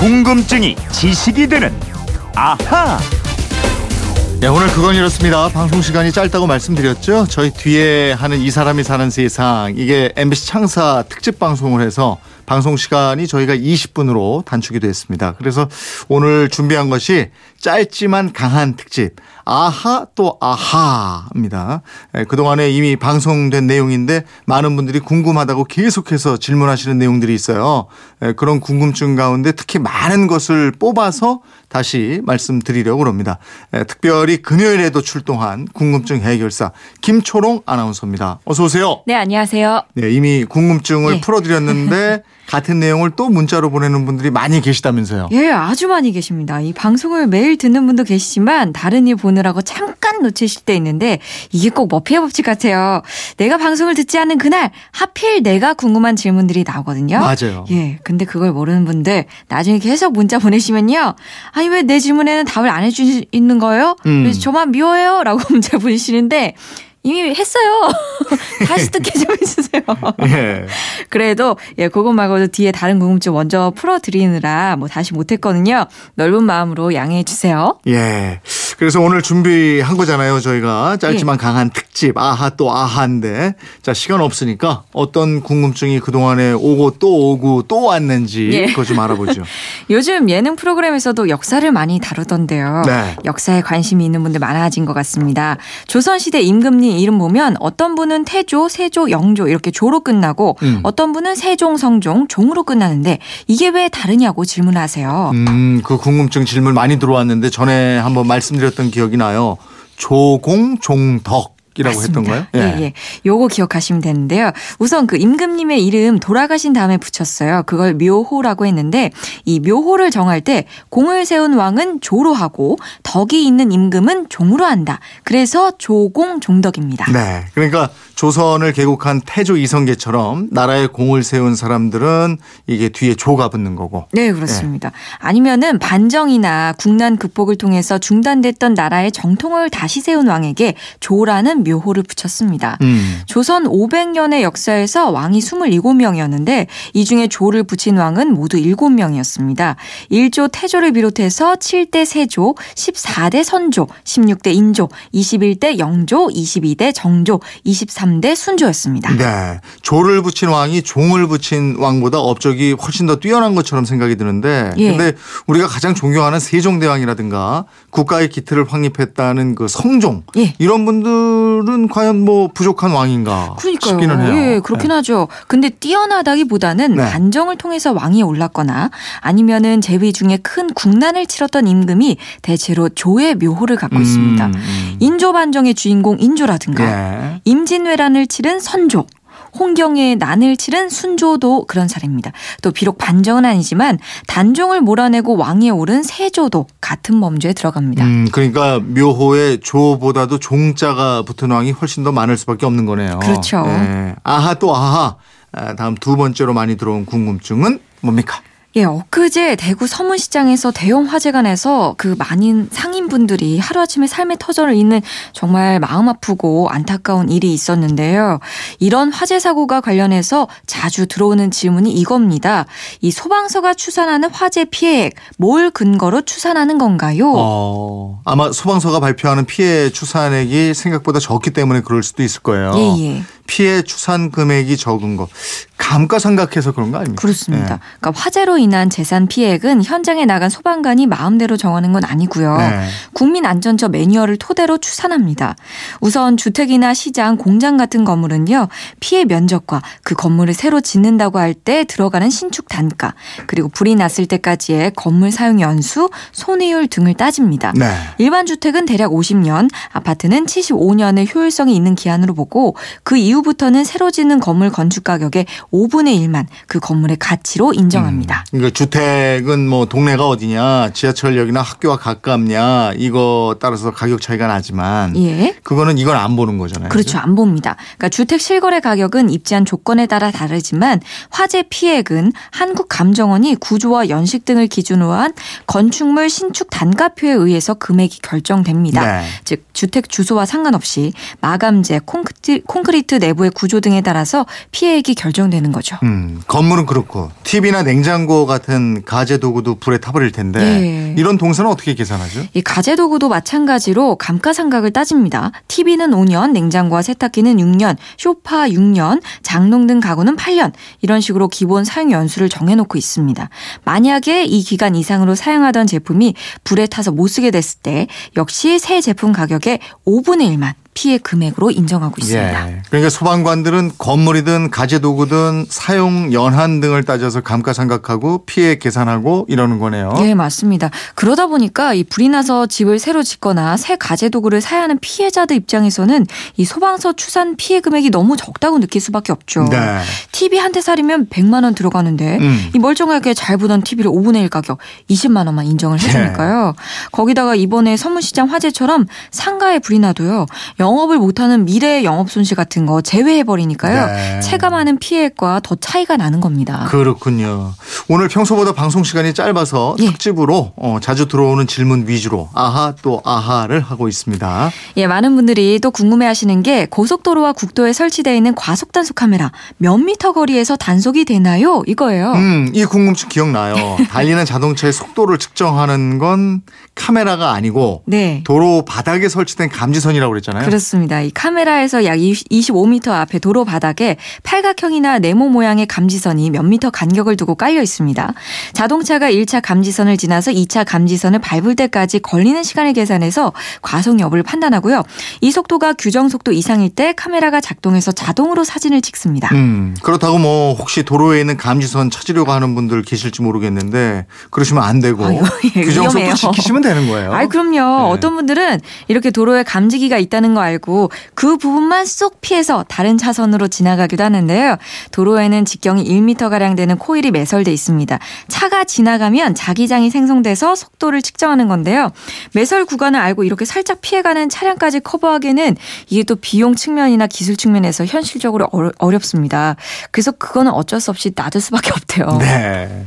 궁금증이 지식이 되는 아하. 네, 오늘 그건 이렇습니다. 방송 시간이 짧다고 말씀드렸죠. 저희 뒤에 하는 이 사람이 사는 세상 이게 MBC 창사 특집 방송을 해서 방송 시간이 저희가 20분으로 단축이 됐습니다. 그래서 오늘 준비한 것이 짧지만 강한 특집 아하 또 아하입니다. 예, 그동안에 이미 방송된 내용인데 많은 분들이 궁금하다고 계속해서 질문하시는 내용들이 있어요. 예, 그런 궁금증 가운데 특히 많은 것을 뽑아서 다시 말씀드리려고 합니다. 예, 특별히 금요일에도 출동한 궁금증 해결사 김초롱 아나운서입니다. 어서 오세요. 네, 안녕하세요. 네, 이미 궁금증을 예. 풀어드렸는데 같은 내용을 또 문자로 보내는 분들이 많이 계시다면서요. 예, 아주 많이 계십니다. 이 방송을 매일 듣는 분도 계시지만 다른 일 보느라고 잠깐 놓치실 때 있는데 이게 꼭 머피의 법칙 같아요. 내가 방송을 듣지 않는 그날 하필 내가 궁금한 질문들이 나오거든요. 맞아요. 예, 근데 그걸 모르는 분들 나중에 계속 문자 보내시면요. 아니 왜 내 질문에는 답을 안 해주시는 거예요? 음. 그래서 저만 미워요? 라고 문자 보내시는데 이미 했어요. 다시 듣게 좀 해주세요. 예. 그래도 예, 그것 말고도 뒤에 다른 궁금증 먼저 풀어드리느라 뭐 다시 못했거든요. 넓은 마음으로 양해해 주세요. 예. 그래서 오늘 준비한 거잖아요. 저희가 짧지만 예. 강한 특집 아하 또 아하인데 자 시간 없으니까 어떤 궁금증이 그 동안에 오고 또 오고 또 왔는지 예. 그거 좀 알아보죠. 요즘 예능 프로그램에서도 역사를 많이 다루던데요. 네. 역사에 관심이 있는 분들 많아진 것 같습니다. 조선 시대 임금님 이름 보면 어떤 분은 태조, 세조, 영조 이렇게 조로 끝나고 음. 어떤 분은 세종, 성종, 종으로 끝나는데 이게 왜 다르냐고 질문하세요. 음, 그 궁금증 질문 많이 들어왔는데 전에 한번 말씀드렸 던 기억이 나요. 조공종덕 이라고 했던 맞습니다. 거예요? 예, 예. 요거 기억하시면 되는데요. 우선 그 임금님의 이름 돌아가신 다음에 붙였어요. 그걸 묘호라고 했는데 이 묘호를 정할 때 공을 세운 왕은 조로 하고 덕이 있는 임금은 종으로 한다. 그래서 조공 종덕입니다. 네. 그러니까 조선을 개국한 태조 이성계처럼 나라에 공을 세운 사람들은 이게 뒤에 조가 붙는 거고. 네, 그렇습니다. 아니면은 반정이나 국난 극복을 통해서 중단됐던 나라의 정통을 다시 세운 왕에게 조라는 묘호를 붙였습니다. 음. 조선 500년의 역사에서 왕이 27명이었는데 이 중에 조를 붙인 왕은 모두 7명이었습니다. 1조 태조를 비롯해서 7대 세조, 14대 선조, 16대 인조, 21대 영조, 22대 정조, 23대 순조였습니다. 네. 조를 붙인 왕이 종을 붙인 왕보다 업적이 훨씬 더 뛰어난 것처럼 생각이 드는데 예. 근데 우리가 가장 존경하는 세종대왕이라든가 국가의 기틀을 확립했다는 그 성종 예. 이런 분들 은 과연 뭐 부족한 왕인가 그러니까요. 싶기는 해요. 예, 그렇긴 네. 하죠. 근데 뛰어나다기보다는 네. 반정을 통해서 왕이 올랐거나 아니면은 제위 중에 큰 국난을 치렀던 임금이 대체로 조의 묘호를 갖고 음, 있습니다. 음. 인조 반정의 주인공 인조라든가 예. 임진왜란을 치른 선조, 홍경의 난을 치른 순조도 그런 사례입니다. 또 비록 반정은 아니지만 단종을 몰아내고 왕위에 오른 세조도 같은 범죄에 들어갑니다. 음, 그러니까 묘호에 조보다도 종자가 붙은 왕이 훨씬 더 많을 수밖에 없는 거네요. 그렇죠. 예. 아하 또 아하. 아, 다음 두 번째로 많이 들어온 궁금증은 뭡니까? 예, 엊그제 대구 서문시장에서 대형 화재가 나서 그 많은 상인분들이 하루아침에 삶의 터전을 잇는 정말 마음 아프고 안타까운 일이 있었는데요. 이런 화재 사고가 관련해서 자주 들어오는 질문이 이겁니다. 이 소방서가 추산하는 화재 피해액 뭘 근거로 추산하는 건가요? 어, 아마 소방서가 발표하는 피해 추산액이 생각보다 적기 때문에 그럴 수도 있을 거예요. 예, 예. 피해 추산 금액이 적은 거. 감가상각해서 그런 거 아닙니까? 그렇습니다. 예. 그러니까 화재로 인한 재산 피해액은 현장에 나간 소방관이 마음대로 정하는 건 아니고요. 네. 국민안전처 매뉴얼을 토대로 추산합니다. 우선 주택이나 시장, 공장 같은 건물은요. 피해 면적과 그 건물을 새로 짓는다고 할 때 들어가는 신축 단가, 그리고 불이 났을 때까지의 건물 사용 연수, 손해율 등을 따집니다. 네. 일반 주택은 대략 50년, 아파트는 75년의 효율성이 있는 기한으로 보고 그 이후부터는 새로 짓는 건물 건축 가격의 5 분의 1만 그 건물의 가치로 인정합니다. 그러니까 주택은 뭐 동네가 어디냐, 지하철역이나 학교와 가깝냐, 이거 따라서 가격 차이가 나지만 예. 그거는 이건 안 보는 거잖아요. 그렇죠. 안 봅니다. 그러니까 주택 실거래 가격은 입지한 조건에 따라 다르지만 화재 피해액은 한국감정원이 구조와 연식 등을 기준으로 한 건축물 신축 단가표에 의해서 금액이 결정됩니다. 네. 즉 주택 주소와 상관없이 마감재, 콘크리트, 콘크리트 내부의 구조 등에 따라서 피해액이 결정되는 있다는 거죠. 음, 건물은 그렇고 TV나 냉장고 같은 가재 도구도 불에 타버릴 텐데 네. 이런 동선은 어떻게 계산하죠? 이 가재 도구도 마찬가지로 감가상각을 따집니다. TV는 5년, 냉장고와 세탁기는 6년, 쇼파 6년, 장롱 등 가구는 8년 이런 식으로 기본 사용 연수를 정해놓고 있습니다. 만약에 이 기간 이상으로 사용하던 제품이 불에 타서 못 쓰게 됐을 때 역시 새 제품 가격의 5분의 1만 피해 금액으로 인정하고 있습니다. 예. 그러니까 소방관들은 건물이든 가재 도구든 사용 연한 등을 따져서 감가상각하고 피해 계산하고 이러는 거네요. 네, 맞습니다. 그러다 보니까 이 불이 나서 집을 새로 짓거나 새 가재 도구를 사야 하는 피해자들 입장에서는 이 소방서 추산 피해 금액이 너무 적다고 느낄 수밖에 없죠. 네. TV 한 대 사려면 100만 원 들어가는데 음. 이 멀쩡하게 잘 보던 TV를 5분의 1 가격 20만 원만 인정을 네. 해주니까요. 거기다가 이번에 선문시장 화재처럼 상가에 불이 나도요. 영업을 못하는 미래의 영업 손실 같은 거 제외해버리니까요. 네. 체감하는 피해액과 더 차이가 나는 겁니다. 그렇군요. 오늘 평소보다 방송 시간이 짧아서 예. 특집으로 어, 자주 들어오는 질문 위주로 아하 또 아하를 하고 있습니다. 예, 많은 분들이 또 궁금해하시는 게 고속도로와 국도에 설치되어 있는 과속 단속 카메라 몇 미터 거리에서 단속이 되나요? 이거예요. 음, 이 궁금증 기억나요. 달리는 자동차의 속도를 측정하는 건 카메라가 아니고 네. 도로 바닥에 설치된 감지선이라고 그랬잖아요. 그렇습니다. 이 카메라에서 약 25m 앞에 도로 바닥에 팔각형이나 네모 모양의 감지선이 몇 미터 간격을 두고 깔려 있습니다. 자동차가 1차 감지선을 지나서 2차 감지선을 밟을 때까지 걸리는 시간을 계산해서 과속 여부를 판단하고요. 이 속도가 규정 속도 이상일 때 카메라가 작동해서 자동으로 사진을 찍습니다. 음, 그렇다고 뭐 혹시 도로에 있는 감지선 찾으려고 하는 분들 계실지 모르겠는데 그러시면 안 되고 아이고, 예, 규정 속도. 지키시면 되는 거예요. 아이 그럼요. 네. 어떤 분들은 이렇게 도로에 감지기가 있다는 거 알고 그 부분만 쏙 피해서 다른 차선으로 지나가기도 하는데요. 도로에는 직경이 1m 가량 되는 코일이 매설돼 있습니다. 차가 지나가면 자기장이 생성돼서 속도를 측정하는 건데요. 매설 구간을 알고 이렇게 살짝 피해가는 차량까지 커버하기에는 이게 또 비용 측면이나 기술 측면에서 현실적으로 어렵습니다. 그래서 그거는 어쩔 수 없이 놔둘 수밖에 없대요. 네.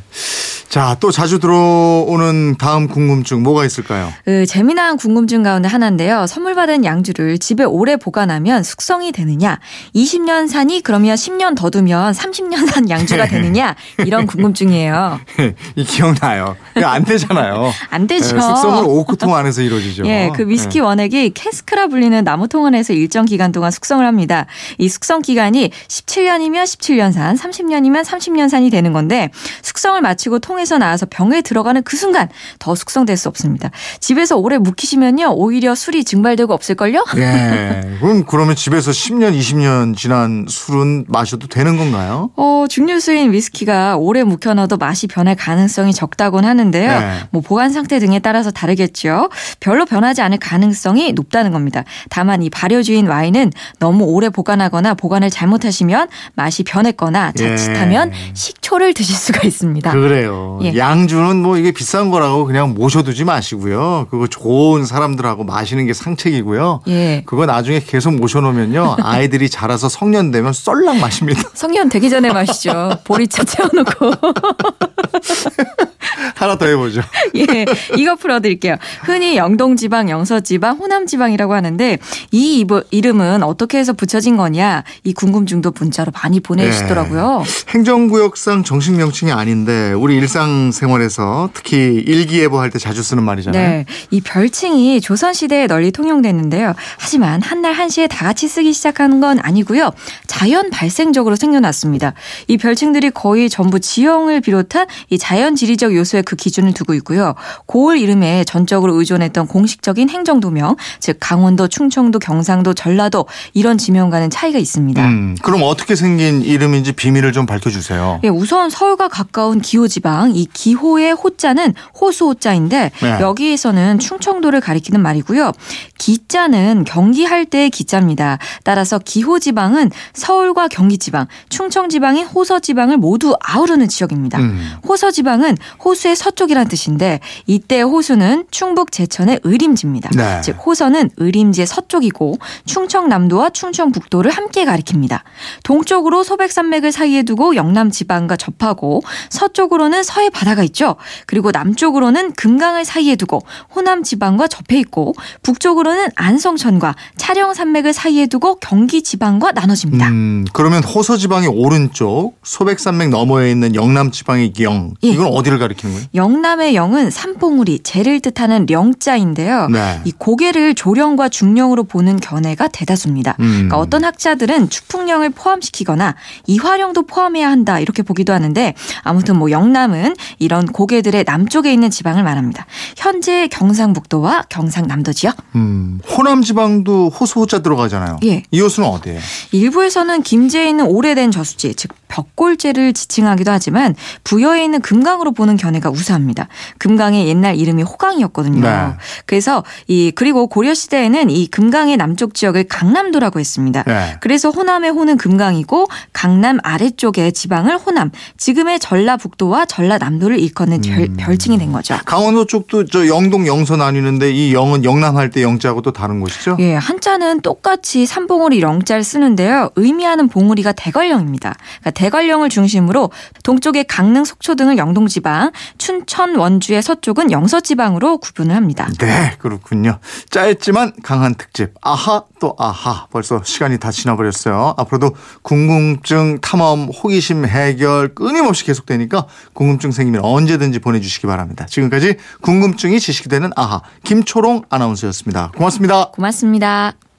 자, 또 자주 들어오는 다음 궁금증 뭐가 있을까요? 그 재미난 궁금증 가운데 하나인데요. 선물 받은 양주를 집에 오래 보관하면 숙성이 되느냐? 20년 산이 그러면 10년 더 두면 30년 산 양주가 되느냐? 이런 궁금증이에요. 이 기억나요. 안 되잖아요. 안 되죠. 네, 숙성은 오크통 안에서 이루어지죠. 예, 그 위스키 원액이 캐스크라 불리는 나무통 안에서 일정 기간 동안 숙성을 합니다. 이 숙성 기간이 17년이면 17년 산, 30년이면 30년 산이 되는 건데 숙성을 마치고 통 에서 나와서 병에 들어가는 그 순간 더 숙성될 수 없습니다. 집에서 오래 묵히시면요 오히려 술이 증발되고 없을걸요? 예. 그럼 그러면 집에서 10년, 20년 지난 술은 마셔도 되는 건가요? 어, 증류수인 위스키가 오래 묵혀놔도 맛이 변할 가능성이 적다곤 하는데요. 네. 뭐 보관 상태 등에 따라서 다르겠죠. 별로 변하지 않을 가능성이 높다는 겁니다. 다만 이 발효주인 와인은 너무 오래 보관하거나 보관을 잘못하시면 맛이 변했거나 예. 자칫하면 식초를 드실 수가 있습니다. 그래요. 예. 양주는 뭐 이게 비싼 거라고 그냥 모셔두지 마시고요. 그거 좋은 사람들하고 마시는 게 상책이고요. 예. 그거 나중에 계속 모셔놓으면요. 아이들이 자라서 성년 되면 썰랑 마십니다. 성년 되기 전에 마시죠. 보리차 채워놓고. 하나 더 해보죠. 예, 이거 풀어드릴게요. 흔히 영동지방, 영서지방, 호남지방이라고 하는데 이 이름은 어떻게 해서 붙여진 거냐 이 궁금증도 문자로 많이 보내주시더라고요. 행정구역상 정식 명칭이 아닌데 우리 일상생활에서 특히 일기예보 할 때 자주 쓰는 말이잖아요. 네, 이 별칭이 조선시대에 널리 통용됐는데요. 하지만 한날 한시에 다 같이 쓰기 시작한 건 아니고요. 자연 발생적으로 생겨났습니다. 이 별칭들이 거의 전부 지형을 비롯한 이 자연 지리적 요소에 그 기준을 두고 있고요. 고을 이름에 전적으로 의존했던 공식적인 행정도명, 즉 강원도, 충청도, 경상도, 전라도 이런 지명과는 차이가 있습니다. 음, 그럼 어떻게 생긴 이름인지 비밀을 좀 밝혀주세요. 예, 우선 서울과 가까운 기호지방 이 기호의 호자는 호수호자인데 네. 여기에서는 충청도를 가리키는 말이고요. 기자는 경기할 때의 기자입니다. 따라서 기호지방은 서울과 경기지방, 충청지방인 호서지방을 모두 아우르는 지역입니다. 음. 호서지방은 호수의 서쪽이란 뜻인데 이때 호수는 충북 제천의 의림지입니다. 네. 즉 호서는 의림지의 서쪽이고 충청남도와 충청북도를 함께 가리킵니다. 동쪽으로 소백산맥을 사이에 두고 영남 지방과 접하고 서쪽으로는 서해 바다가 있죠. 그리고 남쪽으로는 금강을 사이에 두고 호남 지방과 접해 있고 북쪽으로는 안성천과 차령산맥을 사이에 두고 경기 지방과 나눠집니다. 음, 그러면 호서 지방의 오른쪽 소백산맥 너머에 있는 영남 지방의 영 예. 이건 어디를 가리키는 거예요? 영남의 영은 산봉우리, 재를 뜻하는 령자인데요. 네. 이 고개를 조령과 중령으로 보는 견해가 대다수입니다. 음. 그러니까 어떤 학자들은 추풍령을 포함시키거나 이화령도 포함해야 한다 이렇게 보기도 하는데 아무튼 뭐 영남은 이런 고개들의 남쪽에 있는 지방을 말합니다. 현재 경상북도와 경상남도지요. 음, 호남 지방도 호수 호자 들어가잖아요. 예. 이 호수는 어디예요? 일부에서는 김제에 있는 오래된 저수지, 즉 벽골제를 지칭하기도 하지만 부여에 있는 금강으로 보는 견해가 우세합니다. 금강의 옛날 이름이 호강이었거든요. 네. 그래서 이 그리고 고려 시대에는 이 금강의 남쪽 지역을 강남도라고 했습니다. 네. 그래서 호남의 호는 금강이고 강남 아래쪽의 지방을 호남, 지금의 전라북도와 전라남도를 일컫는 별, 음. 별 칭이 된 거죠. 강원도 쪽도 저 영동 영서 나뉘는데 이 영은 영남할 때 영자하고 또 다른 곳이죠? 예, 한자는 똑같이 삼봉우리 영자를 쓰는데요. 의미하는 봉우리가 대관령입니다. 그러니까 대관령을 중심으로 동쪽의 강릉, 속초 등을 영동 지방, 춘천, 원주의 서쪽은 영서 지방으로 구분을 합니다. 네, 그렇군요. 짧지만 강한 특집. 아하 또 아하. 벌써 시간이 다 지나버렸어요. 앞으로도 궁금증 탐험, 호기심 해결 끊임없이 계속되니까 궁금증 생기면 언제든지 보내주시기 바랍니다. 지금까지 궁금증이 지식이 되는 아하 김초롱 아나운서였습니다. 고맙습니다. 고맙습니다.